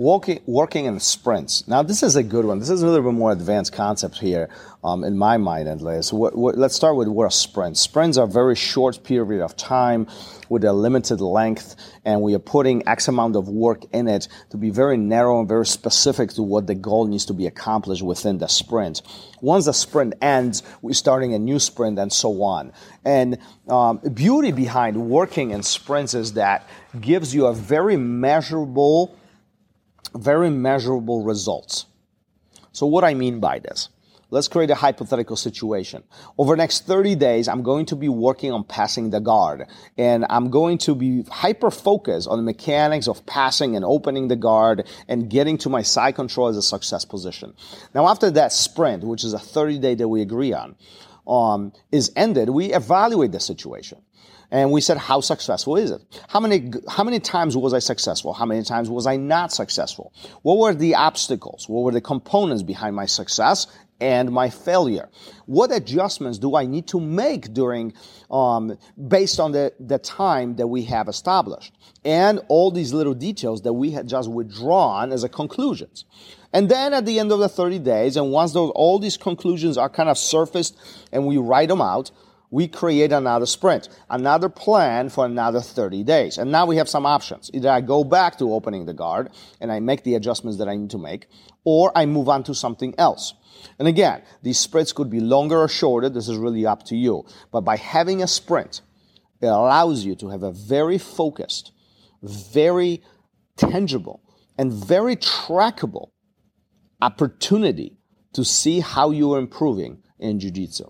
Walking, working in sprints. Now, this is a good one. This is a little bit more advanced concept here, um, in my mind at least. What, what, let's start with what are sprints. Sprints are very short period of time with a limited length, and we are putting X amount of work in it to be very narrow and very specific to what the goal needs to be accomplished within the sprint. Once the sprint ends, we're starting a new sprint and so on. And um, beauty behind working in sprints is that gives you a very measurable very measurable results. So what I mean by this? Let's create a hypothetical situation. Over the next 30 days, I'm going to be working on passing the guard and I'm going to be hyper focused on the mechanics of passing and opening the guard and getting to my side control as a success position. Now, after that sprint, which is a 30 day that we agree on, um, is ended, we evaluate the situation and we said, how successful is it? How many, how many times was I successful? How many times was I not successful? What were the obstacles? What were the components behind my success? and my failure. What adjustments do I need to make during, um, based on the, the time that we have established? And all these little details that we had just withdrawn as a conclusions. And then at the end of the 30 days, and once those, all these conclusions are kind of surfaced and we write them out, we create another sprint, another plan for another 30 days. And now we have some options. Either I go back to opening the guard and I make the adjustments that I need to make, or I move on to something else. And again, these sprints could be longer or shorter. This is really up to you. But by having a sprint, it allows you to have a very focused, very tangible, and very trackable opportunity to see how you are improving in jiu-jitsu.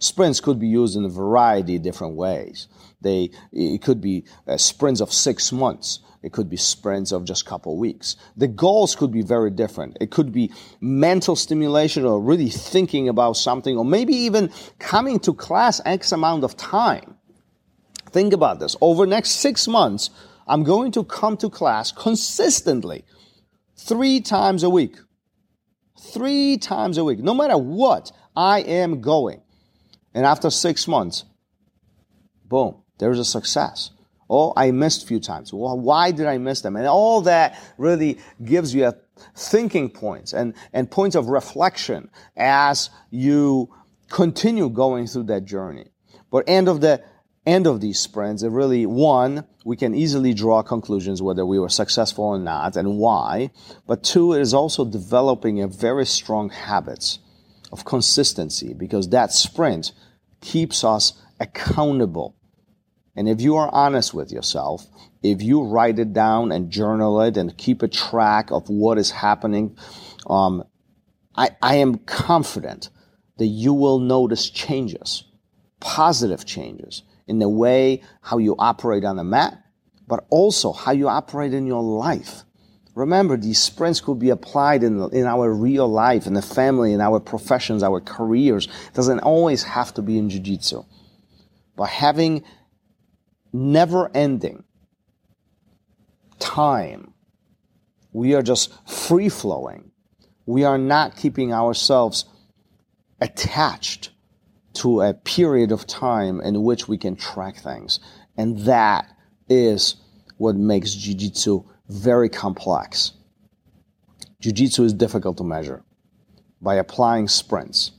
Sprints could be used in a variety of different ways. They, it could be uh, sprints of six months. It could be sprints of just a couple weeks. The goals could be very different. It could be mental stimulation or really thinking about something or maybe even coming to class X amount of time. Think about this. Over next six months, I'm going to come to class consistently three times a week. Three times a week. No matter what, I am going. And after six months, boom, there's a success. Oh, I missed a few times. Well, why did I miss them? And all that really gives you a thinking points and, and points of reflection as you continue going through that journey. But end of the end of these sprints, it really one, we can easily draw conclusions whether we were successful or not and why. But two, it is also developing a very strong habits of consistency because that sprint keeps us accountable. And if you are honest with yourself, if you write it down and journal it and keep a track of what is happening, um, I, I am confident that you will notice changes, positive changes in the way how you operate on the mat, but also how you operate in your life. Remember, these sprints could be applied in, in our real life, in the family, in our professions, our careers. It doesn't always have to be in jiu-jitsu. But having never ending time, we are just free flowing. We are not keeping ourselves attached to a period of time in which we can track things. And that is what makes jiu-jitsu very complex. Jiu-jitsu is difficult to measure. By applying sprints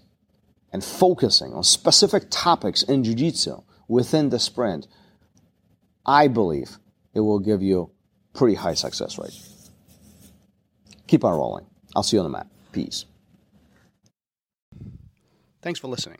and focusing on specific topics in jiu-jitsu within the sprint, I believe it will give you pretty high success rate. Keep on rolling. I'll see you on the mat. Peace. Thanks for listening.